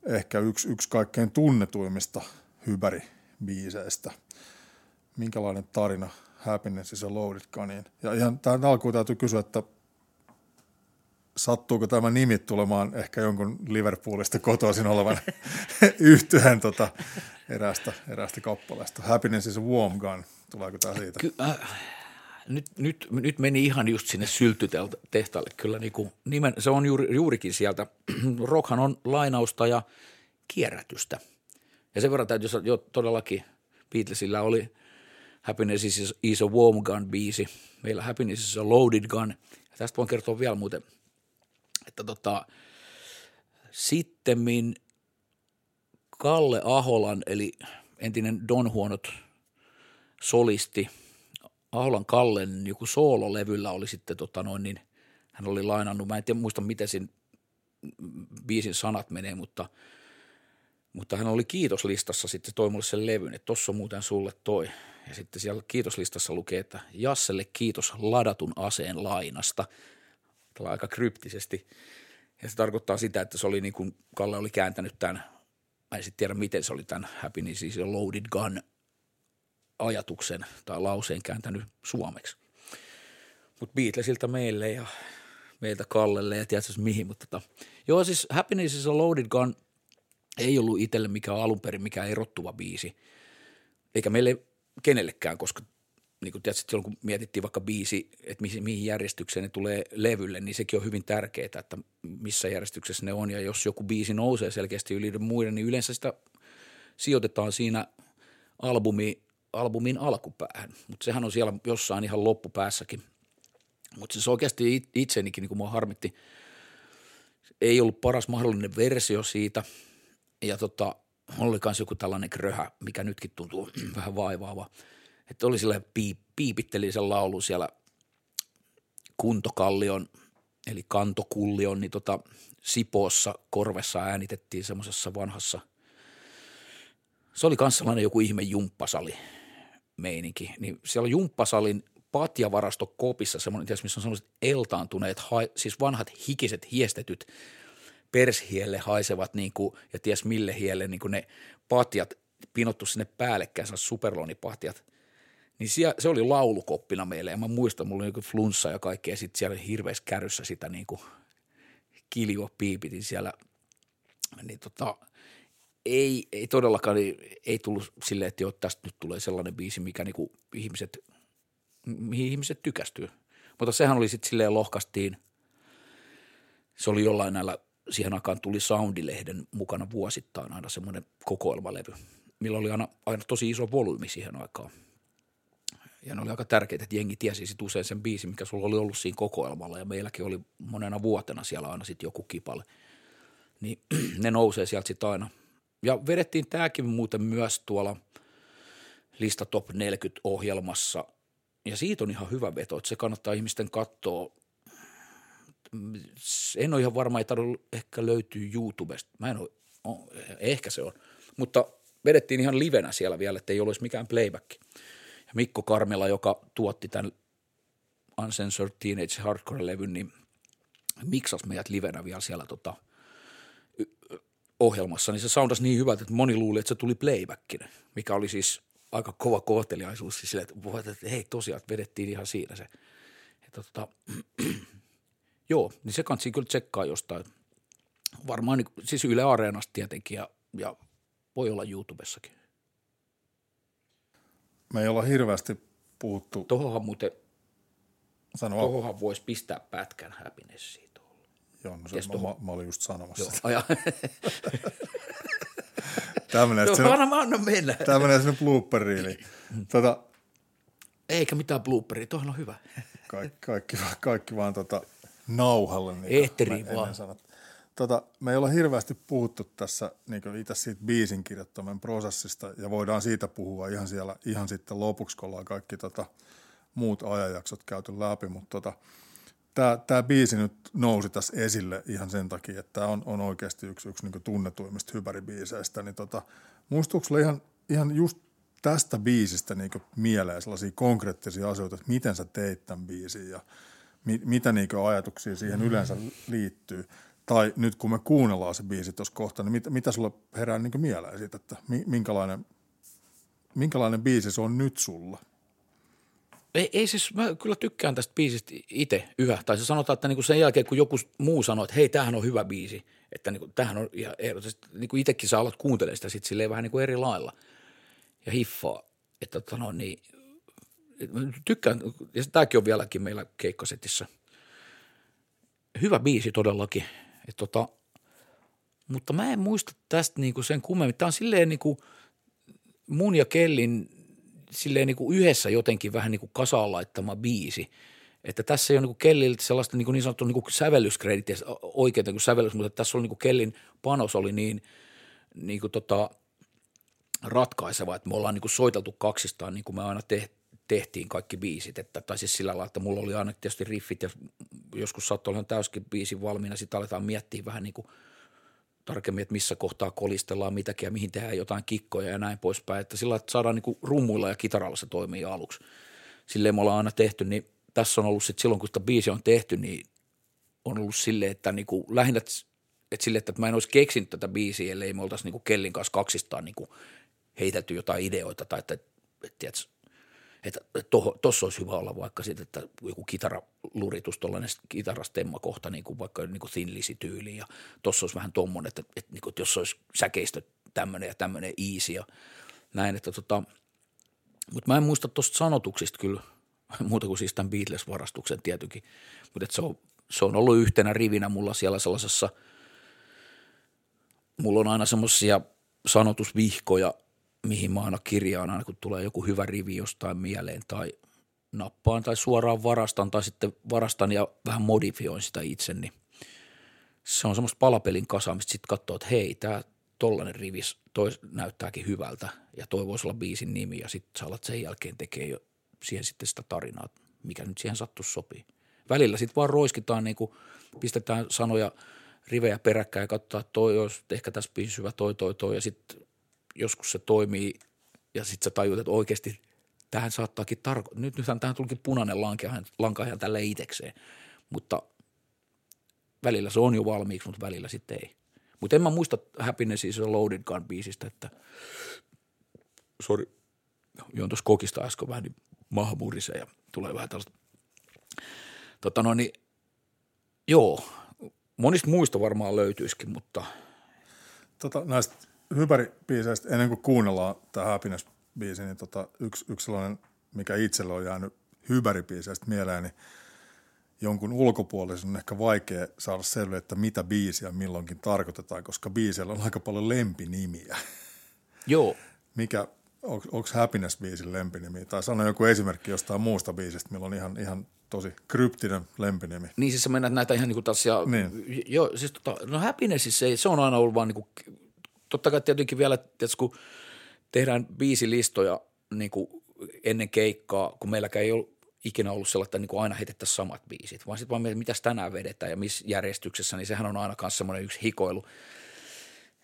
ehkä yksi, yksi kaikkein tunnetuimmista hybribiiseistä. Minkälainen tarina Happiness is a Loaded Gun. Ja ihan tähän alkuun täytyy kysyä, että sattuuko tämä nimi tulemaan ehkä jonkun Liverpoolista kotoisin olevan yhtyeen tota, eräästä, eräästä kappaleesta. Happiness is a warm gun. Tuleeko tämä siitä? Ky- äh, nyt, nyt, nyt meni ihan just sinne syltytehtaalle kyllä. Niin kuin nimen, se on juuri, juurikin sieltä. Rockhan on lainausta ja kierrätystä. Ja sen verran täytyy jo todellakin Beatlesilla oli Happiness is, is a warm gun biisi. Meillä Happiness is a loaded gun. Ja tästä voin kertoa vielä muuten, että tota, sittemmin Kalle Aholan, eli entinen Don Huonot solisti – Aholan Kallen joku soololevyllä oli sitten tota noin, niin hän oli lainannut, mä en tiedä muista miten sen biisin sanat menee, mutta, mutta hän oli kiitoslistassa sitten toi mulle sen levyn, että tossa on muuten sulle toi. Ja sitten siellä kiitoslistassa lukee, että Jasselle kiitos ladatun aseen lainasta. Tällä aika kryptisesti. Ja se tarkoittaa sitä, että se oli niin kuin Kalle oli kääntänyt tämän, mä en sitten tiedä miten se oli tämän Happiness siis Loaded Gun ajatuksen tai lauseen kääntänyt suomeksi. Mutta Beatlesilta meille ja meiltä Kallelle ja tiedätkö mihin, mutta tota. Joo siis Happiness is a Loaded Gun ei ollut itselle mikään alun perin mikään erottuva biisi, eikä meille kenellekään, koska niin kuin tiedätkö, silloin kun mietittiin vaikka biisi, että mihin, mihin järjestykseen ne tulee levylle, niin sekin on hyvin tärkeää, että missä järjestyksessä ne on. Ja jos joku biisi nousee selkeästi yli muiden, niin yleensä sitä sijoitetaan siinä albumi albumin alkupäähän, mutta sehän on siellä jossain ihan loppupäässäkin. Mutta siis oikeasti itsenikin, niin kuin mua harmitti, ei ollut paras mahdollinen versio siitä, Ja tota, oli myös joku tällainen kröhä, mikä nytkin tuntuu vähän vaivaava. Että oli sillä piip, piipitteli sen laulu siellä kuntokallion, eli kantokullion, niin tota, Sipoossa korvessa äänitettiin semmoisessa vanhassa, se oli myös sellainen joku ihme jumppasali meininki, niin siellä jumppasalin patjavarasto kopissa semmoinen, missä on semmoiset eltaantuneet, siis vanhat hikiset hiestetyt pershielle haisevat niin kuin, ja ties mille hielle niin kuin ne patjat pinottu sinne päällekkäin, superlonipatjat. Niin siellä, se oli laulukoppina meille ja mä muistan, mulla oli joku flunssa ja kaikkea, sitten siellä hirveässä kärryssä sitä niin kuin kiljo piipitin siellä, niin tota, ei, ei todellakaan, ei, ei tullut silleen, että jo, tästä nyt tulee sellainen biisi, mikä niinku ihmiset, mihin ihmiset tykästyy. Mutta sehän oli sitten silleen lohkastiin, se oli jollain näillä, siihen aikaan tuli Soundilehden mukana vuosittain aina semmoinen kokoelmalevy, millä oli aina, aina tosi iso volyymi siihen aikaan. Ja ne oli aika tärkeitä, että jengi tiesi sit usein sen biisin, mikä sulla oli ollut siinä kokoelmalla ja meilläkin oli monena vuotena siellä aina sitten joku kipale. Niin ne nousee sieltä sitten aina. Ja vedettiin tämäkin muuten myös tuolla Lista Top 40 ohjelmassa. Ja siitä on ihan hyvä veto, että se kannattaa ihmisten katsoa. En ole ihan varma, ei tarvitse ehkä löytyy YouTubesta. Mä en ole, ehkä se on. Mutta vedettiin ihan livenä siellä vielä, että ei olisi mikään playback. Mikko Karmela, joka tuotti tämän Uncensored Teenage Hardcore-levyn, niin miksas meidät livenä vielä siellä tota, ohjelmassa, niin se soundasi niin hyvältä, että moni luuli, että se tuli playbackinä, mikä oli siis aika kova kohteliaisuus siis sille, että, että hei tosiaan, että vedettiin ihan siinä se. Että, tota, joo, niin se kansi kyllä tsekkaa jostain. Varmaan niin, siis Yle Areenasta tietenkin ja, ja voi olla YouTubessakin me ei olla hirveästi puhuttu. Tohohan muuten, Sano tohohan voisi pistää pätkän happinessiin tuolla. Joo, no se, mä, mä, mä, olin just sanomassa. Joo, aja. Tämä menee Joo, sinne, anna, anna mennä. Tämä menee sinne blooperiin. Tota, Eikä mitään blooperia, tuohon on hyvä. Kaikki, kaikki, kaikki vaan tota, nauhalle. Niin Ehteri vaan. Sanot. Tota, me ei olla hirveästi puhuttu tässä niin itse siitä biisin kirjoittamisen prosessista ja voidaan siitä puhua ihan siellä ihan sitten lopuksi, kun ollaan kaikki tota, muut ajanjaksot käyty läpi, mutta tota, tämä, biisi nyt nousi tässä esille ihan sen takia, että tämä on, on oikeasti yksi, yksi niin tunnetuimmista hypäribiiseistä, niin tota, muistuuko ihan, ihan just tästä biisistä niin mieleen sellaisia konkreettisia asioita, että miten sä teit tämän biisin ja mi, mitä niin ajatuksia siihen yleensä liittyy? Tai nyt kun me kuunnellaan se biisi tuossa kohta, niin mit, mitä sulla herää niin mieleen siitä, että minkälainen, minkälainen biisi se on nyt sulla? Ei, ei siis, mä kyllä tykkään tästä biisistä itse yhä. Tai se sanotaan, että niinku sen jälkeen, kun joku muu sanoo, että hei, tämähän on hyvä biisi, että niinku, tämähän on ihan ehdotusti, niinku itsekin sä alat kuuntelemaan sitä sitten silleen vähän niinku eri lailla ja hiffaa, että tota no niin, tykkään, ja tämäkin on vieläkin meillä keikkasetissä. Hyvä biisi todellakin – et tota, mutta mä en muista tästä niinku sen kummemmin. Tämä on silleen niinku mun ja Kellin silleen niinku yhdessä jotenkin vähän niinku kasaan laittama biisi. Että tässä ei ole niinku Kelliltä sellaista niinku niin sanottua niinku sävellyskredittiä oikein kuin sävellys, mutta tässä oli niinku Kellin panos oli niin niinku tota, ratkaiseva, että me ollaan niinku soiteltu kaksistaan niin kuin me aina tehtiin tehtiin kaikki biisit, että, tai siis sillä lailla, että mulla oli aina tietysti riffit ja joskus saattoi olla täyskin biisin valmiina, sitten aletaan miettiä vähän niin kuin tarkemmin, että missä kohtaa kolistellaan mitäkin ja mihin tehdään jotain kikkoja ja näin poispäin, että sillä että saadaan niin kuin rummuilla ja kitaralla se toimii aluksi. Silleen me ollaan aina tehty, niin tässä on ollut sitten silloin, kun sitä biisi on tehty, niin on ollut silleen, että niin kuin lähinnä, että sille, että mä en olisi keksinyt tätä biisiä, ellei me oltaisiin niin kuin Kellin kanssa kaksistaan niin kuin heitelty jotain ideoita tai että, että, että että tuossa olisi hyvä olla vaikka sitten, että joku kitaraluritus, tuollainen kitarastemmakohta, niin kuin vaikka niin kuin Thin tyyli ja tuossa olisi vähän tuommoinen, että, että, niin kuin, että jos olisi säkeistö tämmöinen ja tämmöinen easy ja näin, että tota, mutta mä en muista tuosta sanotuksista kyllä, muuta kuin siis tämän Beatles-varastuksen tietenkin, mutta se on, se on ollut yhtenä rivinä mulla siellä sellaisessa, mulla on aina semmoisia sanotusvihkoja, mihin mä aina kirjaan aina, kun tulee joku hyvä rivi jostain mieleen tai nappaan tai suoraan varastan tai sitten varastan ja vähän modifioin sitä itse, niin se on semmoista palapelin kasaamista. Sitten katsoo, että hei, tämä tollainen rivis, näyttääkin hyvältä ja toi voisi olla biisin nimi ja sitten sä alat sen jälkeen tekee jo siihen sitten sitä tarinaa, mikä nyt siihen sattuu sopii. Välillä sitten vaan roiskitaan, niin kuin pistetään sanoja rivejä peräkkäin ja katsotaan, että toi olisi ehkä tässä biisissä hyvä toi, toi, toi ja sitten joskus se toimii ja sitten sä tajut, että oikeasti tähän saattaakin tarkoittaa, nyt nythän tähän tulikin punainen lanka, lanka ihan tälle itsekseen, mutta välillä se on jo valmiiksi, mutta välillä sitten ei. Mutta en mä muista Happiness is a Loaded Gun biisistä, että sori, joon tuossa kokista äsken vähän niin maha ja tulee vähän tällaista. Tota no niin, joo, monista muista varmaan löytyisikin, mutta. Tota, näistä hypäribiiseistä, ennen kuin kuunnellaan tämä Happiness-biisi, niin tota, yksi, yksi sellainen, mikä itselle on jäänyt hypäribiiseistä mieleen, niin jonkun ulkopuolisen on ehkä vaikea saada selville, että mitä biisiä milloinkin tarkoitetaan, koska biisillä on aika paljon lempinimiä. Joo. Mikä, onko Happiness-biisin lempinimi? Tai sano joku esimerkki jostain muusta biisistä, millä on ihan, ihan tosi kryptinen lempinimi. Niin siis sä mennät näitä ihan niin kuin taas, ja, niin. joo, siis tota, no Happinessissa ei, se on aina ollut vaan niin kuin, totta kai tietenkin vielä, tietysti, kun tehdään biisilistoja niin kuin ennen keikkaa, kun meilläkään ei ollut ikinä ollut sellaista, että niin aina heitettäisiin samat biisit, vaan sitten vaan mitä mitäs tänään vedetään ja missä järjestyksessä, niin sehän on aina myös semmoinen yksi hikoilu.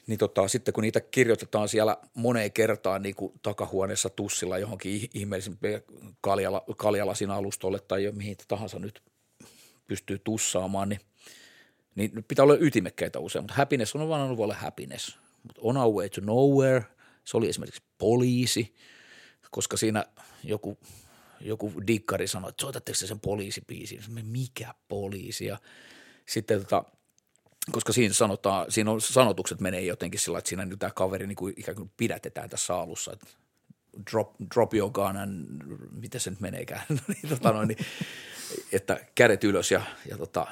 Niin tota, sitten kun niitä kirjoitetaan siellä moneen kertaan niin kuin takahuoneessa tussilla johonkin ihmeellisimpiä kaljala, kaljalasin alustolle tai jo mihin tahansa nyt pystyy tussaamaan, niin, niin pitää olla ytimekkäitä usein. Mutta happiness on vaan ollut happiness. Mutta on our way to nowhere, se oli esimerkiksi poliisi, koska siinä joku – joku dikkari sanoi, että soitatteko sen poliisipiisin? Mikä poliisi? Ja sitten tota, koska siinä sanotaan, siinä on, sanotukset menee jotenkin sillä, että siinä nyt tämä kaveri niin kuin ikään kuin pidätetään tässä alussa, että drop, drop your gun and miten se nyt meneekään, niin, tota noin, niin, että kädet ylös ja, ja tota,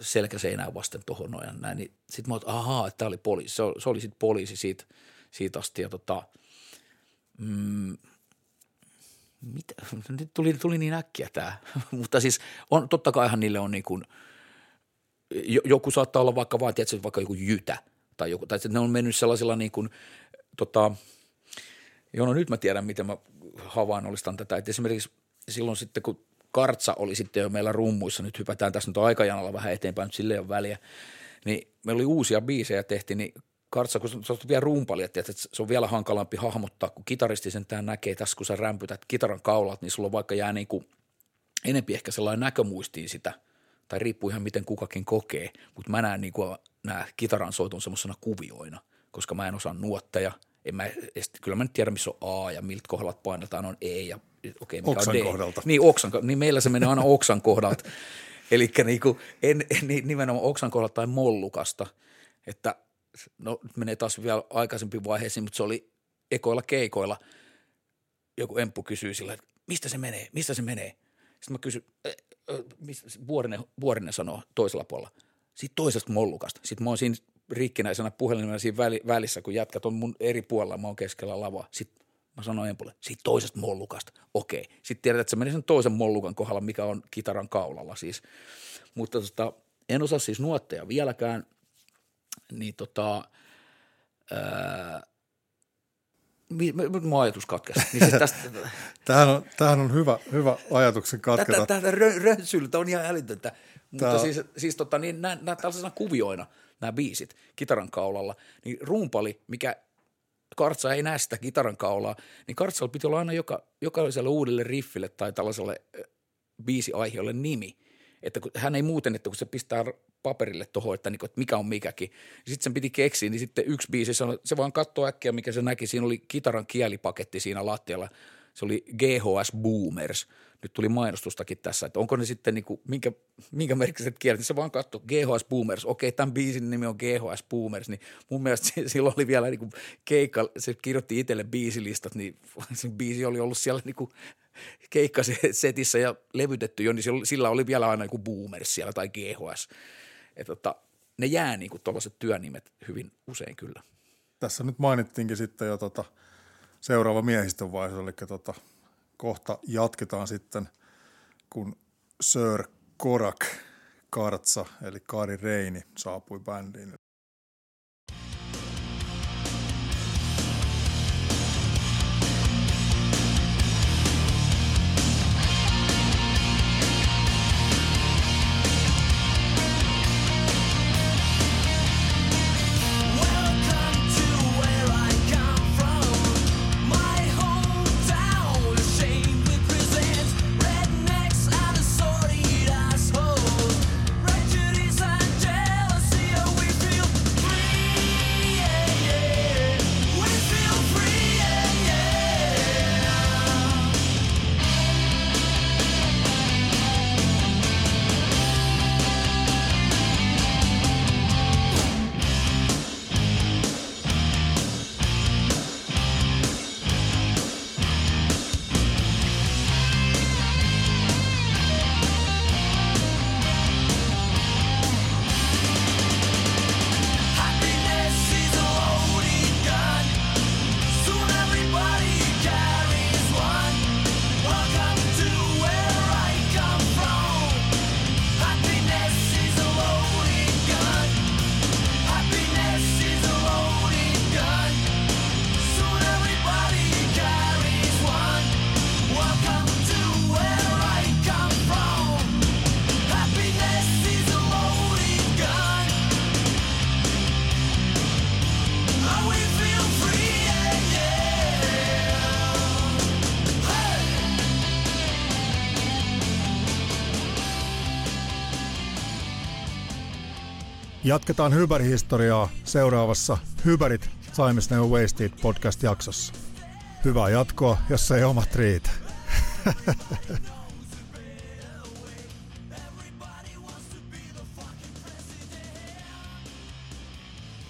selkä seinään vasten tuohon noin näin, niin sitten mä oon, ahaa, että tämä oli poliisi, se, se oli sitten poliisi siitä, siitä asti ja tota, mm, mitä? Nyt tuli, tuli niin äkkiä tämä. Mutta siis on, totta kaihan niille on niin kuin, joku saattaa olla vaikka vaan, tiedätkö, vaikka joku jytä tai joku, tai ne on mennyt sellaisilla niin kuin, tota, joo, no nyt mä tiedän, miten mä havainnollistan tätä, että esimerkiksi silloin sitten, kun Kartsa oli sitten jo meillä rummuissa, nyt hypätään tässä nyt aikajanalla vähän eteenpäin, nyt sille ei ole väliä, niin meillä oli uusia biisejä tehty, niin Kartsa, kun on vielä rumpali, että se on vielä hankalampi hahmottaa, kun kitaristi sen tämän näkee tässä, kun sä rämpytät kitaran kaulat, niin sulla vaikka jää niin kuin enempi ehkä sellainen näkömuistiin sitä, tai riippuu ihan miten kukakin kokee, mutta mä näen niin kuin nämä kitaran soitun semmoisena kuvioina, koska mä en osaa nuotteja, en mä, kyllä mä nyt tiedän, missä on A ja miltä kohdalta painetaan on E ja okei, mikä oksan on D. kohdalta. Niin, oksan, niin meillä se menee aina oksan kohdalta. Eli niin en, en, nimenomaan oksan kohdalta tai mollukasta, että no nyt menee taas vielä aikaisempi vaiheisiin, mutta se oli ekoilla keikoilla. Joku emppu kysyy sillä, että mistä se menee, mistä se menee. Sitten mä kysyn, Vuorinen, Vuorinen sanoo toisella puolella, siitä toisesta mollukasta. Sitten mä oon siinä rikkinäisenä puhelimena siinä välissä, kun jätkät on mun eri puolella, mä oon keskellä lavaa. Sitten mä sanoin empulle, siitä toisesta mollukasta. Okei. Sitten tiedät, että se meni sen toisen mollukan kohdalla, mikä on kitaran kaulalla siis. Mutta tota, en osaa siis nuotteja vieläkään – niin tota, ää, mun ajatus katkesi. Niin siis tästä, tämähän, on, tämähän on hyvä, hyvä ajatuksen katketa. Tätä rönsyltä on ihan älytöntä. Mutta siis, siis tota, niin nämä, nämä tällaisena kuvioina, nämä biisit kitaran kaulalla, niin rumpali, mikä Kartsa ei näe sitä kitaran kaulaa, niin Kartsalla piti olla aina joka, jokaiselle uudelle riffille tai tällaiselle biisiaiheelle nimi. Että kun, hän ei muuten, että kun se pistää paperille tuohon, että, niin että mikä on mikäkin. Sitten sen piti keksiä, niin sitten yksi biisi sanoi, se vaan katsoi äkkiä, mikä se näki. Siinä oli kitaran kielipaketti siinä lattialla. Se oli GHS Boomers. Nyt tuli mainostustakin tässä, että onko ne sitten niin kuin, minkä, minkä merkiset kielet. Se vaan katsoi GHS Boomers. Okei, tämän biisin nimi on GHS Boomers. Niin mun mielestä silloin oli vielä niin kuin keikka, se kirjoitti itselle biisilistat, niin se biisi oli ollut siellä niin kuin keikkasetissä ja levytetty jo, niin sillä oli vielä aina joku Boomers siellä tai GHS. Et tota, ne jää niin kuin tuollaiset työnimet hyvin usein kyllä. Tässä nyt mainittiinkin sitten jo tota seuraava miehistön vaihe, eli tota, kohta jatketaan sitten, kun Sir Korak Kartsa, eli Kaari Reini, saapui bändiin. Jatketaan Hyber-historiaa seuraavassa Hyberit Times Never Wasted podcast-jaksossa. Hyvää jatkoa, jos ei omat riitä.